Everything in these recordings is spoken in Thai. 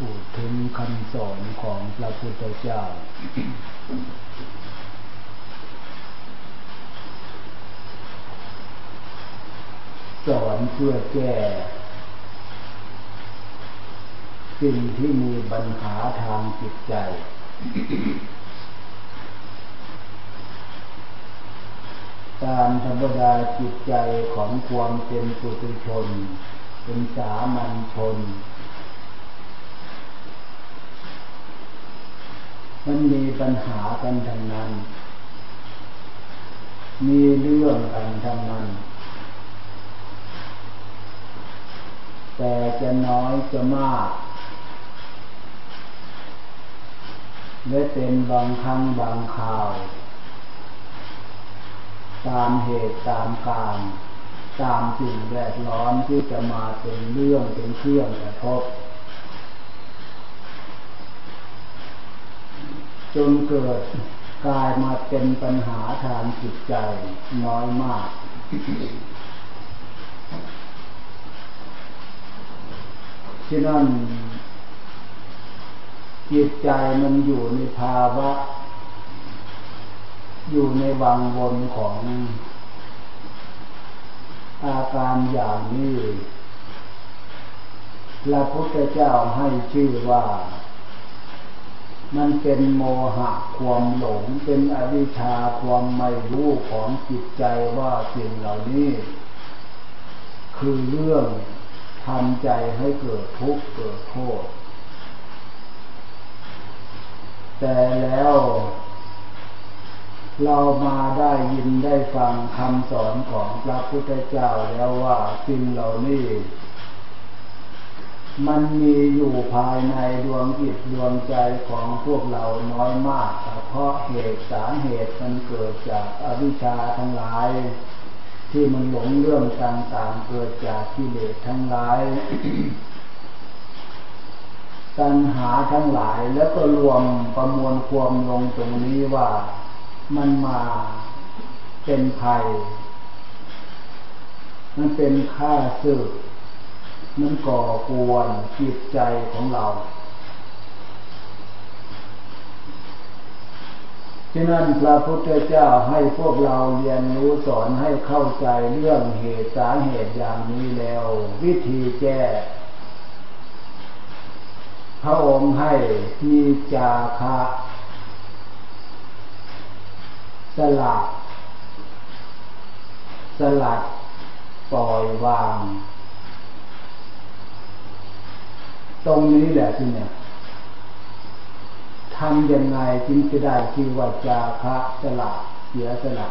พูดถึงคำสอนของพระพุทธเจ้า สอนเพื่อแก้ สิ่งที่มีปัญหาทางจิตใจ ตามธรรมดาจิตใจของความเป็นปุถุชน เป็นสามัญชน มันมีปัญหากันทั้งนั้น มีเรื่องกันทั้งนั้น แต่จะน้อยจะมากและเป็นบางครั้งบางข่าว ตามเหตุตามการตามสิ่งแวดล้อมที่จะมาเป็นเรื่องเป็นเครื่องกระทบ จนเกิดกลายมาเป็นปัญหาทางจิตใจน้อยมาก ที่นั่นจิตใจมันอยู่ในภาวะ อยู่ในวังวนของอาการอย่างนี้พระพุทธเจ้าให้ชื่อว่า มันเป็นโมหะความหลง เป็นอวิชชาความไม่รู้ของจิตใจว่าสิ่งเหล่านี้ คือเรื่องทำใจให้เกิดทุกข์เกิดโทษ แต่แล้ว เรามาได้ยินได้ฟังคำสอนของพระพุทธเจ้าแล้วว่าสิ่งเหล่านี้ มันมีอยู่ภายในดวงจิตดวงใจของพวกเราน้อยมากเพราะเหตุสาเหตุมันเกิดจากอวิชชาทั้งหลาย ที่มันหลงเรื่องต่างๆเกิดจากกิเลสทั้งหลาย ตัณหาทั้งหลายแล้วก็รวมประมวลความลงตรงนี้ว่ามันมาเป็นภัย มันเป็นค่าสึก มันก่อกวนจิตใจของเราฉะนั้นพระพุทธเจ้าให้พวกเราเรียนรู้สอนให้เข้าใจเรื่องเหตุสาเหตุอย่างนี้แล้ว วิธีแก้พระองค์ให้มีจาคะสลัดสลัดปล่อยวาง ตรงนี้แหละที่เนี่ยทำยังไงจึงจะได้ชื่อว่าจาคะสละเสียสละ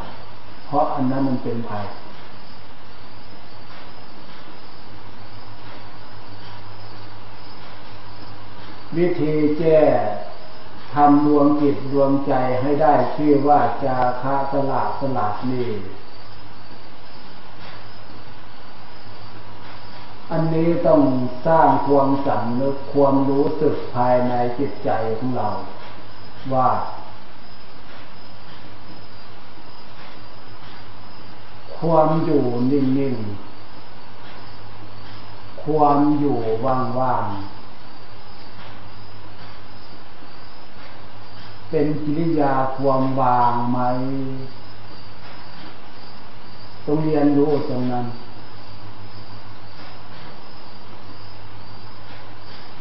เพราะอันนั้นมันเป็นภัยวิธีแก้ทำดวงจิตดวงใจให้ได้ชื่อว่าจาคะสละสละนี่ อันนี้ต้องสร้างความสำนึกความรู้สึกภายในจิตใจของเรา ว่า ความอยู่นิ่งๆ ความอยู่ว่างๆ เป็นกิริยาความวางไหมต้องเรียนรู้ตรงนั้น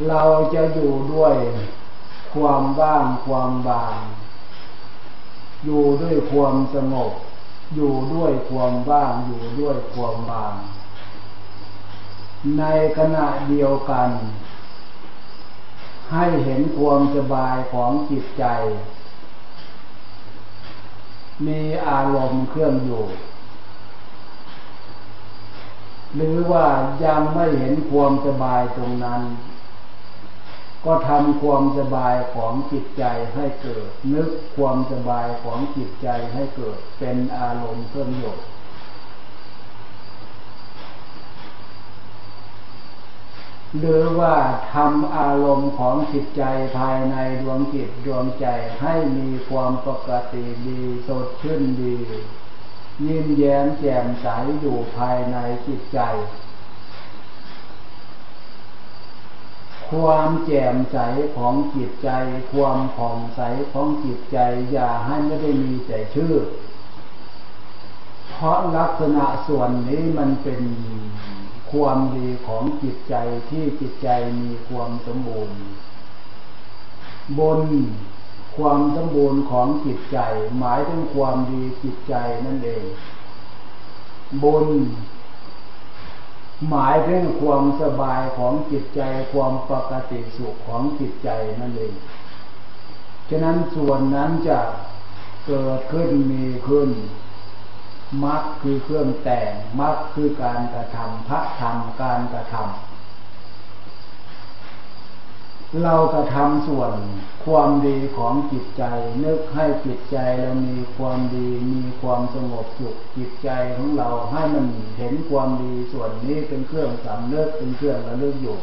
เราจะอยู่ด้วยความว่างความบาง อยู่ด้วยความสงบ อยู่ด้วยความว่าง อยู่ด้วยความบาง ในขณะเดียวกัน ให้เห็นความสบายของจิตใจ มีอารมณ์เครื่องอยู่ หรือว่ายังไม่เห็นความสบายตรงนั้น ก็ทำความสบายของจิตใจให้เกิด นึกความสบายของจิตใจให้เกิด เป็นอารมณ์เครื่องโยกหรือว่าทำอารมณ์ของจิตใจภายในดวงจิตดวงใจให้มีความปกติดีสดชื่นดี ยิ้มแย้มแจ่มใสอยู่ภายในจิตใจ ความแจ่มใสของจิตใจ ความผ่องใสของจิตใจ อย่าให้ไม่ได้มีแต่ชื่อ เพราะลักษณะส่วนนี้มันเป็นความดีของจิตใจที่จิตใจมีความสมบูรณ์ บนความสมบูรณ์ของจิตใจ หมายถึงความดีจิตใจนั่นเอง บน หมายถึงความสบายของจิตใจความปกติสุขของจิตใจนั่นเอง ฉะนั้นส่วนนั้นจะเกิดขึ้นมีขึ้นมรรคคือเครื่องแต่งมรรคคือการกระทำพระธรรมการกระทำ เรากระทำส่วนความดีของจิตใจ นึกให้จิตใจเรามีความดีมีความสงบสุขจิตใจของเราให้มันเห็นความดีส่วนนี้เป็นเครื่องสำเนึกเป็นเครื่องระลึกอยู่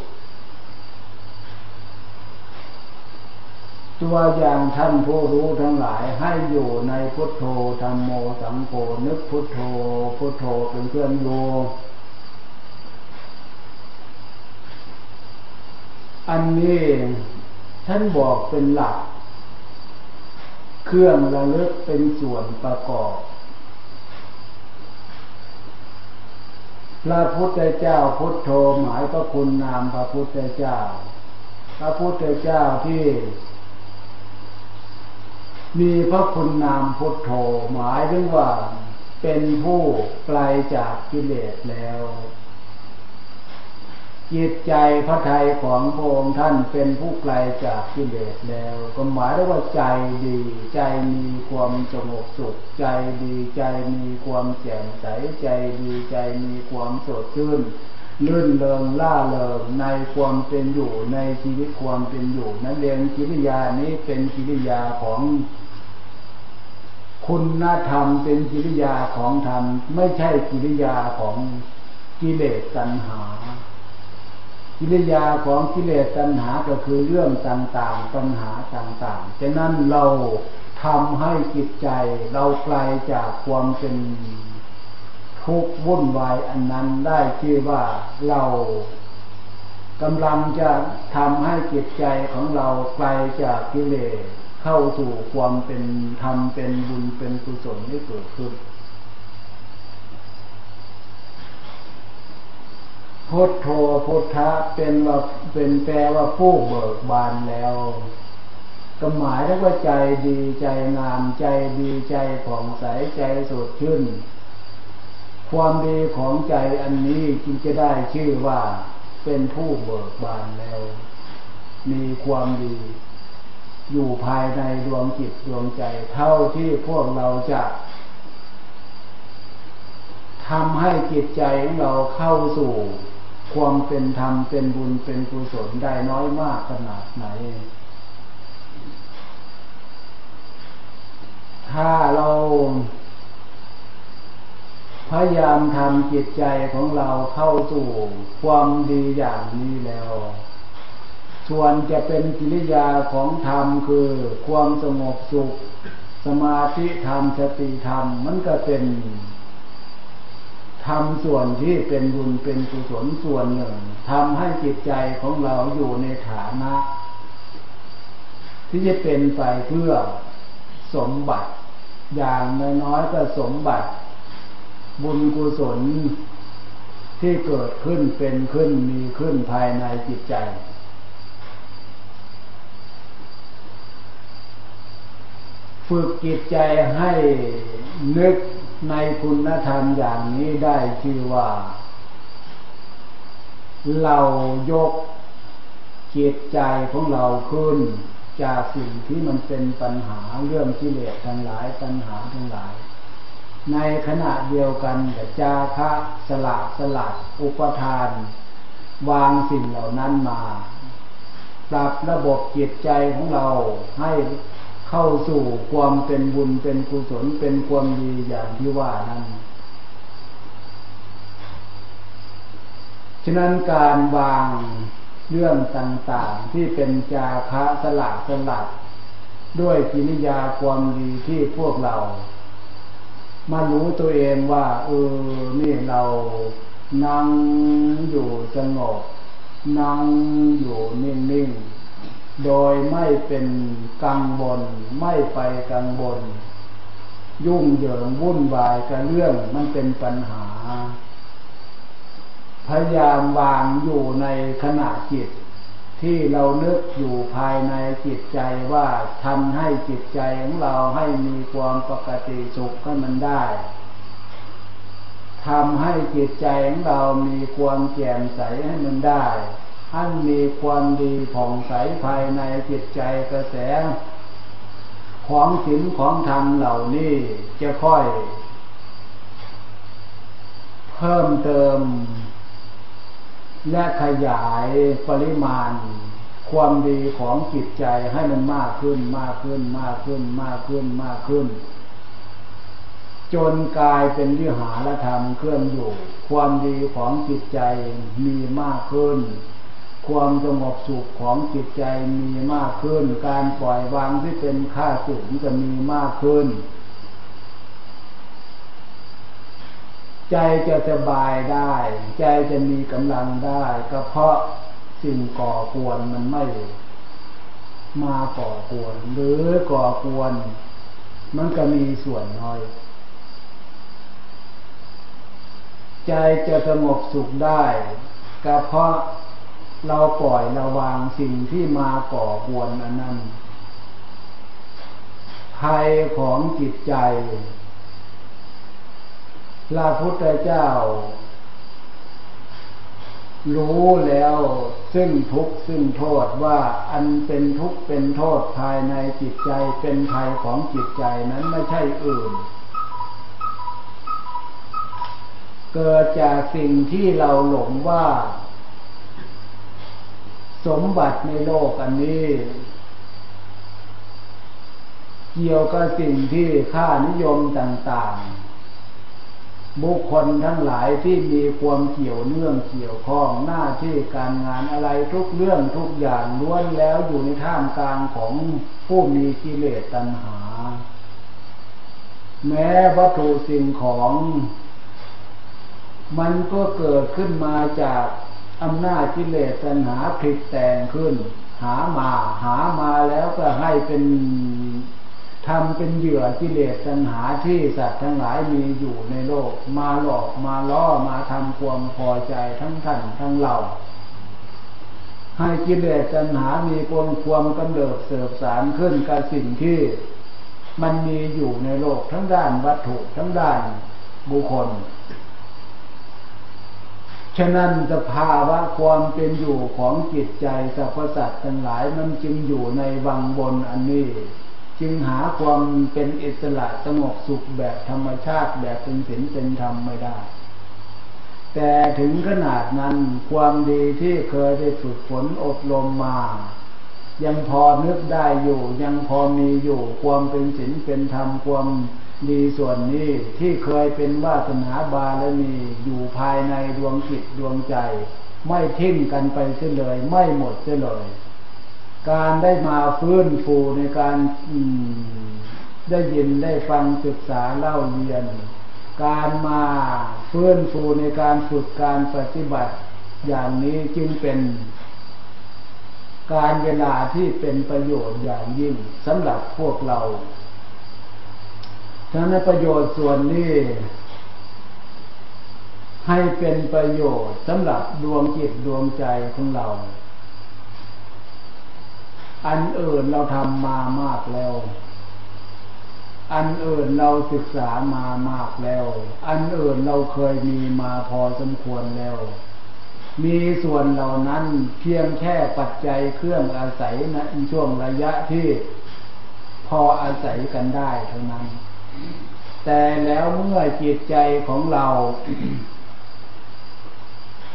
ตัวอย่างท่านผู้รู้ทั้งหลายให้อยู่ในพุทโธธรรมโมสังโฆนึกพุทโธพุทโธเป็นเครื่องโย อันนี้ท่านบอกเป็นหลัก เครื่องระลึกเป็นส่วนประกอบ พระพุทธเจ้าพุทโธหมายก็คุณนามพระพุทธเจ้า พระพุทธเจ้าที่ มีพระคุณนามพุทโธหมายถึงว่าเป็นผู้ไกลจากกิเลสแล้ว จิตใจพระทัยของพระองค์ท่านเป็นผู้ไกลจากกิเลสแล้ว ก็หมายถึงว่าใจดี ใจมีความสงบสุข ใจดีใจมีความแจ่มใสใจดีใจมีความสดชื่นลื่นเริงล่าเริงในความเป็นอยู่ในชีวิตความเป็นอยู่นั่นเองกิริยานี้เป็นกิริยาของคุณธรรมเป็นกิริยาของธรรม ไม่ใช่กิริยาของกิเลสตัณหา กิริยาของกิเลสตัณหาก็คือเรื่องต่างๆปัญหาต่างๆฉะนั้นเราทำให้จิตใจเราไกลจากความเป็นทุกข์วุ่นวายอันนั้นได้ชื่อว่าเรากำลังจะทำให้จิตใจของเราไกลจากกิเลสเข้าสู่ความเป็นธรรมเป็นบุญเป็นกุศลที่เกิดขึ้น พุทโธพุทธะเป็นว่าเป็นแปลว่าผู้เบิกบานแล้วก็หมายถึงว่าใจดีใจงามใจดีใจผ่องใสใจสดชื่น ความดีของใจอันนี้จึงจะได้ชื่อว่าเป็นผู้เบิกบานแล้ว มีความดี อยู่ภายในดวงจิตดวงใจ เท่าที่พวกเราจะทำให้จิตใจของเราเข้าสู่ ความเป็นธรรมเป็นบุญเป็นกุศลได้น้อยมากขนาดไหน ถ้าเราพยายามทำจิตใจของเราเข้าสู่ความดีอย่างนี้แล้ว ส่วนจะเป็นกิริยาของธรรมคือความสงบสุข สมาธิธรรมสติธรรมมันก็เป็น ทำส่วนที่เป็นบุญเป็นกุศลส่วนหนึ่งทำให้จิตใจของเราอยู่ในฐานะ ที่จะเป็นไปเพื่อสมบัติ อย่างน้อยๆก็สมบัติ บุญกุศลที่เกิดขึ้นเป็นขึ้นมีขึ้นภายในจิตใจ ฝึกจิตใจให้นึก ในคุณธรรมอย่างนี้ได้ชื่อว่า เรายกจิตใจของเราขึ้น จากสิ่งที่มันเป็นปัญหาเรื่องกิเลสทั้งหลายปัญหาทั้งหลาย ในขณะเดียวกันกับจาคะสละสลัดอุปทาน วางสิ่งเหล่านั้นมา ปรับระบบจิตใจของเราให้ เข้าสู่ความเป็นบุญเป็นกุศลเป็นความดีอย่างที่ว่านั้นฉะนั้นการวางเรื่องต่างๆที่เป็นจาคะสลักสลัดด้วยกิริยาความดีที่พวกเรา มารู้ตัวเองว่า เออ นี่เรานั่งอยู่สงบนั่งอยู่นิ่งๆ โดยไม่เป็นกังวลไม่ไปกังวลยุ่งเหยิงวุ่นวายกับเรื่องมันเป็นปัญหา พยายามวางอยู่ในขณะจิต ที่เรานึกอยู่ภายในจิตใจว่าทำให้จิตใจของเราให้มีความปกติสุขให้มันได้ทำให้จิตใจของเรามีความแจ่มใสให้มันได้ ให้มีความดีผ่องใสภายในจิตใจกระแส ของศีลของธรรมเหล่านี้จะค่อย เพิ่มเติม และขยายปริมาณ ความดีของจิตใจให้มันมากขึ้นมากขึ้นมากขึ้นมากขึ้นมากขึ้นจนกลายเป็นวิหารธรรมเคลื่อนอยู่ ความดีของจิตใจมีมากขึ้น ความสงบสุขของจิตใจมีมากขึ้น การปล่อยวางที่เป็นค่าสุขจะมีมากขึ้น ใจจะสบายได้ ใจจะมีกำลังได้ก็เพราะสิ่งก่อกวนมันไม่ มาก่อกวน หรือก่อกวน มันก็มีส่วนน้อย ใจจะสงบสุขได้ก็เพราะ เราปล่อยเระวางสิ่งที่มาก่อกวนอันนั้นภัยของจิตใจพระพุทธเจ้า รู้แล้วซึ่งทุกข์ซึ่งโทษว่าอันเป็นทุกข์เป็นโทษภายในจิตใจเป็นภัยของจิตใจนั้นไม่ใช่อื่น เกิดจากสิ่งที่เราหลงว่า สมบัติในโลกอันนี้ เกี่ยวกับสิ่งที่ค่านิยมต่างๆ บุคคลทั้งหลายที่มีความเกี่ยวเนื่องเกี่ยวข้องหน้าที่การงานอะไรทุกเรื่องทุกอย่างล้วนแล้วอยู่ในท่ามกลางของผู้มีกิเลสตัณหา แม้วัตถุสิ่งของ มันก็เกิดขึ้นมาจาก อำนาจกิเลสตัณหาผลิตแต่งขึ้น หามาหามาแล้วก็ให้เป็นทำเป็นเหยื่อกิเลสตัณหาที่สัตว์ทั้งหลายมีอยู่ในโลก มาหลอกมาล่อมาทำความพอใจทั้งท่านทั้งเราให้กิเลสตัณหามีความความกำเริบเสบสารขึ้นกับสิ่งที่มันมีอยู่ในโลกทั้งด้านวัตถุทั้งด้านบุคคละนั้นสภาวะความเป็นอยู่ของจิตใจสรรพสัตว์ทั้งหลายมันจึงอยู่ในวังบนอันนี้ จึงหาความเป็นอิสระสงบสุขแบบธรรมชาติแบบเป็นศีลเป็นธรรมไม่ได้ แต่ถึงขนาดนั้นความดีที่เคยได้ฝึกฝนอบรมมา ยังพอนึกได้อยู่ ยังพอมีอยู่ความเป็นศีลเป็นธรรมความ ดีส่วนนี้ที่เคยเป็นวาสนาบารมีอยู่ภายในดวงจิตดวงใจ ไม่ทิ้งกันไปเสียเลย ไม่หมดเสียเลย การได้มาฟื้นฟูในการได้ยินได้ฟังศึกษาเล่าเรียน การมาฟื้นฟูในการฝึกการปฏิบัติ อย่างนี้จึงเป็น การเวลาที่เป็นประโยชน์อย่างยิ่งสำหรับพวกเรา ฉะนั้นประโยชน์ส่วนนี้ให้เป็นประโยชน์สำหรับดวงจิตดวงใจของเรา อันอื่นเราทำมามากแล้ว อันอื่นเราศึกษามามากแล้ว อันอื่นเราเคยมีมาพอสมควรแล้ว มีส่วนเหล่านั้นเพียงแค่ปัจจัยเครื่องอาศัยในช่วงระยะที่พออาศัยกันได้เท่านั้น แต่แล้วเมื่อจิตใจของเรา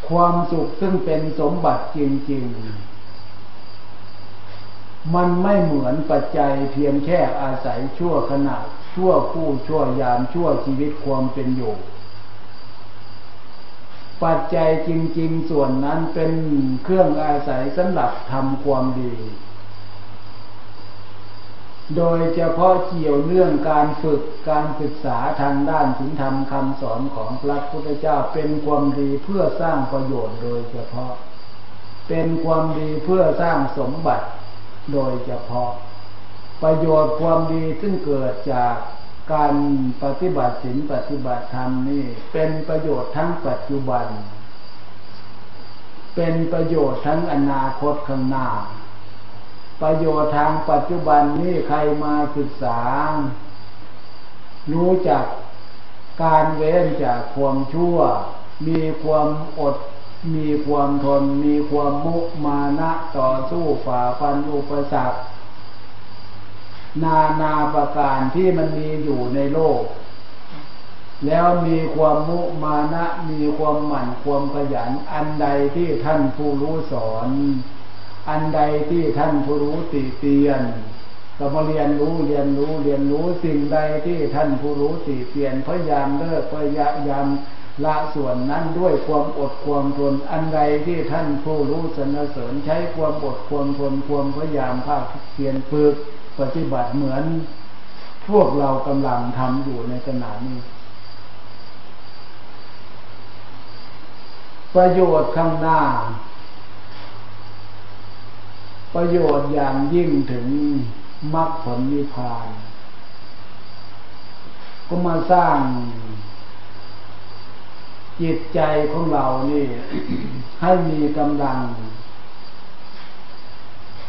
ความสุขซึ่งเป็นสมบัติจริง ๆ มันไม่เหมือนปัจจัยเพียงแค่อาศัยชั่วขณะชั่วคู่ชั่วยามชั่วชีวิตความเป็นอยู่ ปัจจัยจริง ๆ ส่วนนั้นเป็นเครื่องอาศัยสำหรับทำความดี โดยเฉพาะเกี่ยวเรื่องการฝึกการศึกษาทางด้านศีลธรรมคำสอนของพระพุทธเจ้าเป็นความดีเพื่อสร้างประโยชน์โดยเฉพาะ เป็นความดีเพื่อสร้างสมบัติโดยเฉพาะ ประโยชน์ความดีซึ่งเกิดจากการปฏิบัติศีลปฏิบัติธรรมนี่เป็นประโยชน์ทั้งปัจจุบัน เป็นประโยชน์ทั้งอนาคตข้างหน้า ประโยชน์ทางปัจจุบันนี่ใครมาศึกษา รู้จักการเว้นจากความชั่ว มีความอด มีความทน มีความมุมานะต่อสู้ฝ่าฟันอุปสรรคนานาประการที่มันมีอยู่ในโลก แล้วมีความมุมานะ มีความหมั่นความขยันอันใดที่ท่านผู้รู้สอน อันใดที่ท่านผู้รู้ติเตียนก็มาเรียนรู้เรียนรู้เรียนรู้สิ่งใดที่ท่านผู้รู้ติเตียนพยายามเลิกพยายามละส่วนนั้นด้วยความอดความทนอันใดที่ท่านผู้รู้สนเสริญใช้ความอดความทนความพยายามภาคเพียรฝึกปฏิบัติเหมือน พวกเรากำลังทำอยู่ในขณะนี้ ประโยชน์ข้างหน้า ประโยชน์อย่างยิ่งถึงมรรคผลนิพพาน ก็มาสร้าง จิตใจของเรานี่ ให้มีกำลัง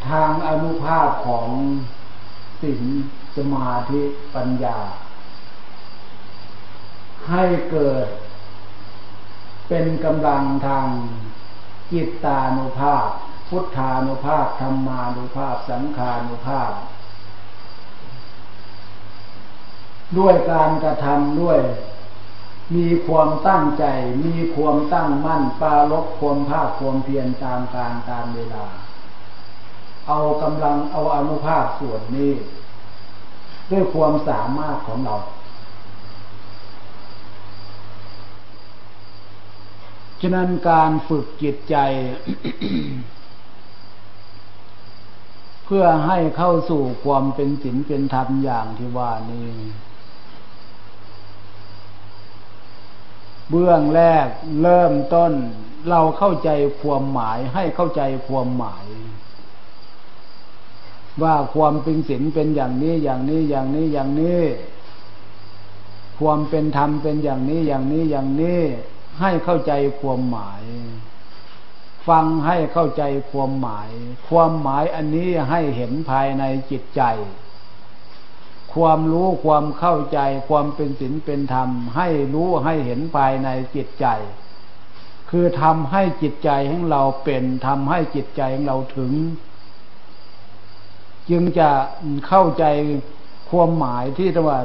ทางอนุภาพของศีลสมาธิปัญญา ให้เกิด เป็นกำลังทางจิตตานุภาพ พุทธานุภาพธรรมานุภาพ สังขานุภาพ ด้วยการกระทำด้วย มีความตั้งใจ มีความตั้งมั่นปาลบความภาคความเพียรตามการตามเวลา เอากำลังเอาอนุภาพส่วนนี้ ด้วยความสามารถของเรา ฉะนั้นการฝึกจิตใจ เพื่อให้เข้าสู่ความเป็นศีลเป็นธรรมอย่างที่ว่านี้เบื้องแรกเริ่มต้น เราเข้าใจความหมายให้เข้าใจความหมาย ว่าความเป็นศีลเป็นอย่างนี้อย่างนี้อย่างนี้อย่างนี้ ความเป็นธรรมเป็นอย่างนี้อย่างนี้อย่างนี้ ให้เข้าใจความหมาย ฟังให้เข้าใจความหมาย ความหมายอันนี้ให้เห็นภายในจิตใจ ความรู้ความเข้าใจความเป็นศีลเป็นธรรม ให้รู้ให้เห็นภายในจิตใจ คือทำให้จิตใจของเราเป็นทำให้จิตใจของเราถึง จึงจะเข้าใจความหมายที่ว่า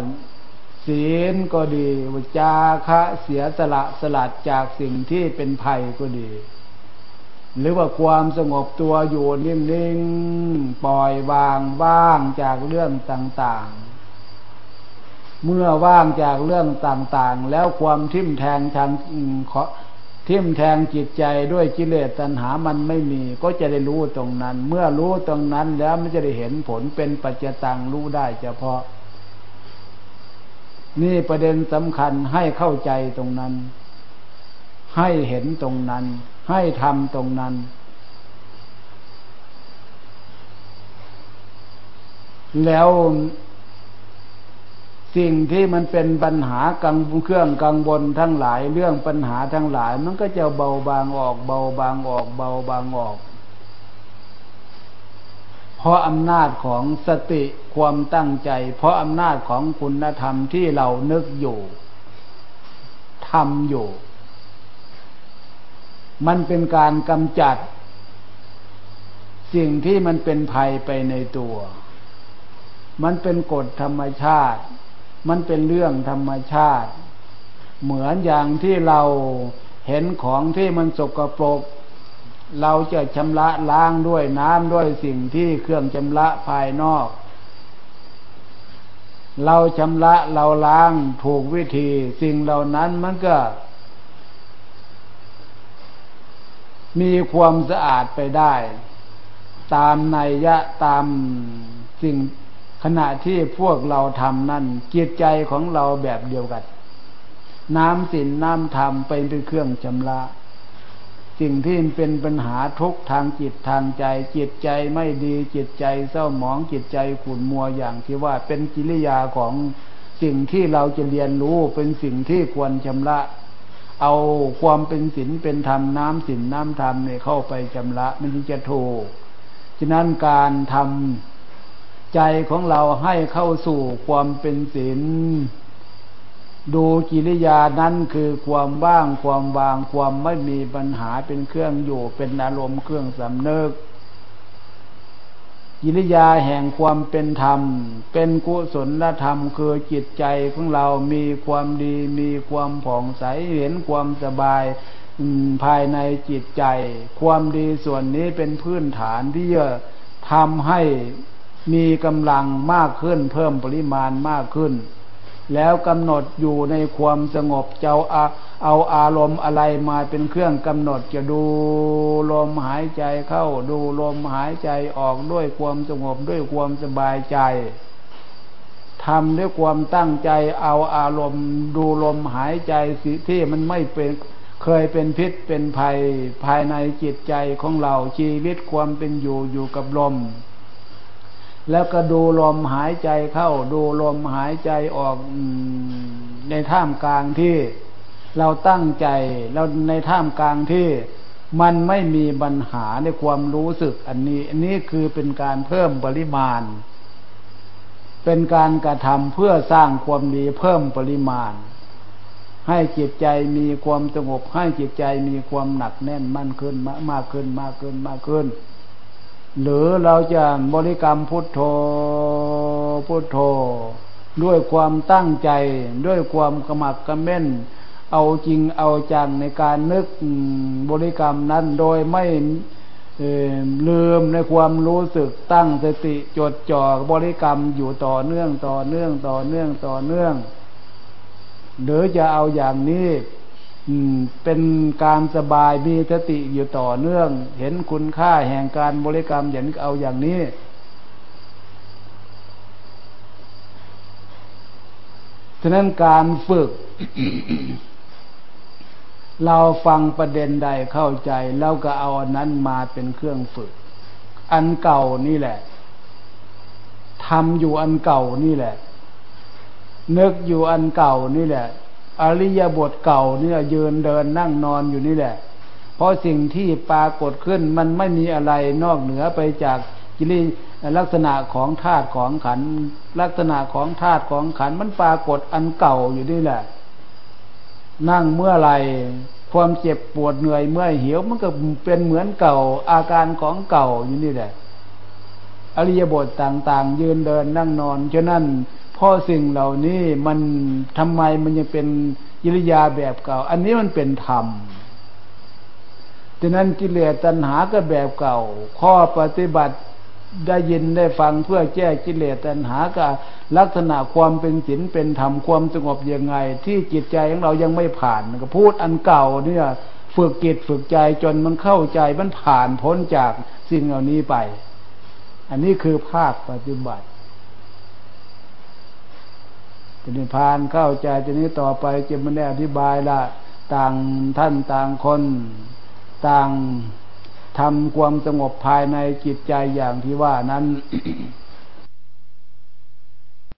ศีลก็ดีวิจาคะเสียสละสลัดจากสิ่งที่เป็นภัยก็ดี หรือว่าความสงบตัวอยู่นิ่งๆ ปล่อยวางว่างจากเรื่องต่างๆ เมื่อว่างจากเรื่องต่างๆ แล้วความทิ่มแทงทางทิ่มแทงจิตใจด้วยกิเลสตัณหามันไม่มี ก็จะได้รู้ตรงนั้น เมื่อรู้ตรงนั้นแล้วมันจะได้เห็นผลเป็นปัจจตังรู้ได้เฉพาะ นี่ประเด็นสำคัญให้เข้าใจตรงนั้น ให้เห็นตรงนั้น ให้ทำตรงนั้น แล้วสิ่งที่มันเป็นปัญหากังเครื่องกังวลทั้งหลายเรื่องปัญหาทั้งหลาย มันก็จะเบาบางออกเบาบางออกเบาบางออก เพราะอำนาจของสติความตั้งใจ เพราะอำนาจของคุณธรรมที่เรานึกอยู่ทำอยู่ มันเป็นการกำจัด สิ่งที่มันเป็นภัยไปในตัว มันเป็นกฎธรรมชาติ มันเป็นเรื่องธรรมชาติ เหมือนอย่างที่เราเห็นของที่มันสกปรกเราจะชำระล้างด้วยน้ำด้วยสิ่งที่เครื่องชำระภายนอก เราชำระเราล้างถูกวิธี สิ่งเหล่านั้นมันก็ มีความสะอาดไปได้ ตามนัยยะตามสิ่งขณะที่พวกเราทำนั่นจิตใจของเราแบบเดียวกัน น้ำสินน้ำธรรมเป็นเป็นเครื่องชำระสิ่งที่เป็นปัญหาทุกทางจิตทางใจ จิตใจไม่ดีจิตใจเศร้าหมองจิตใจขุ่นมัวอย่างที่ว่าเป็นกิริยาของสิ่งที่เราจะเรียนรู้เป็นสิ่งที่ควรชำระ เอาความเป็นศีลเป็นธรรมน้ำศีลน้ำธรรมเนี่ยเข้าไปชำระมันจะถูกฉะนั้นการทำใจของเราให้เข้าสู่ความเป็นศีลดูกิริยานั้นคือความว่างความวางความไม่มีปัญหาเป็นเครื่องอยู่เป็นอารมณ์เครื่องสำเนึก กิริยาแห่งความเป็นธรรม เป็นกุศลธรรมคือจิตใจของเรามีความดีมีความผ่องใสเห็นความสบายภายในจิตใจ ความดีส่วนนี้เป็นพื้นฐานที่จะทำให้มีกำลังมากขึ้นเพิ่มปริมาณมากขึ้น แล้วกำหนดอยู่ในความสงบเจ้า เอาอารมณ์อะไรมาเป็นเครื่องกำหนดจะดูลมหายใจเข้า ดูลมหายใจออกด้วยความสงบด้วยความสบายใจทำด้วยความตั้งใจเอาอารมณ์ดูลมหายใจสิที่มันไม่เป็นเคยเป็นพิษเป็นภัยภายในจิตใจของเราชีวิตความเป็นอยู่อยู่กับลม แล้วก็ดูลมหายใจเข้า ดูลมหายใจออกในท่ามกลางที่ เราตั้งใจเราในท่ามกลางที่มันไม่มีปัญหาในความรู้สึกอันนี้ อันนี้คือเป็นการเพิ่มปริมาณ เป็นการกระทำเพื่อสร้างความดีเพิ่มปริมาณ ให้จิตใจมีความสงบ ให้จิตใจมีความหนักแน่นมั่นขึ้นมากขึ้นมากขึ้นมากขึ้นมากขึ้นหรือเราจะบริกรรมพุทโธพุทโธ ด้วยความตั้งใจด้วยความกระหมักกระเม่น เอาจริงเอาจังในการนึกบริกรรมนั้นโดยไม่ลืมในความรู้สึกตั้งสติจดจ่อบริกรรมอยู่ต่อเนื่องต่อเนื่องต่อเนื่องต่อเนื่อง หรือจะเอาอย่างนี้เป็นการสบายมีสติอยู่ต่อเนื่อง เห็นคุณค่าแห่งการบริกรรมอย่างเอาอย่างนี้ ฉะนั้นการฝึก เราฟังประเด็นใดเข้าใจ แล้วก็เอาอันนั้นมาเป็นเครื่องฝึก อันเก่านี่แหละทำอยู่อันเก่านี่แหละ นึกอยู่อันเก่านี่แหละ อริยบทเก่าเนี่ยยืนเดินนั่งนอนอยู่นี่แหละ เพราะสิ่งที่ปรากฏขึ้นมันไม่มีอะไรนอกเหนือไปจากกิริลักษณะของธาตุของขันลักษณะของธาตุของขันมันปรากฏอันเก่าอยู่นี่แหละ นั่งเมื่อไรความเจ็บปวดเหนื่อยเมื่อยหิวมันก็เป็นเหมือนเก่าอาการของเก่าอยู่นี่แหละอริยบทต่างๆ ยืนเดินนั่งนอนฉะนั้นพราะสิ่งเหล่านี้มันทำไมมันยังเป็นกิริยาแบบเก่า อันนี้มันเป็นธรรมดังนั้นกิเลสตัณหาก็แบบเก่า ข้อปฏิบัติ ได้ยินได้ฟังเพื่อแก้กิเลสตัณหากับลักษณะความเป็นศีลเป็นธรรมความสงบยังไง ที่จิตใจของเรายังไม่ผ่านก็พูดอันเก่าเนี่ยฝึกจิตฝึกใจจนมันเข้าใจมันผ่านพ้นจากสิ่งเหล่านี้ไป อันนี้คือภาคปฏิบัติจะนิพานเข้าใจจะนี้ต่อไปจะไม่ได้อธิบายละต่างท่านต่างคน ต่าง ทำความสงบภายในจิตใจอย่างที่ว่านั้น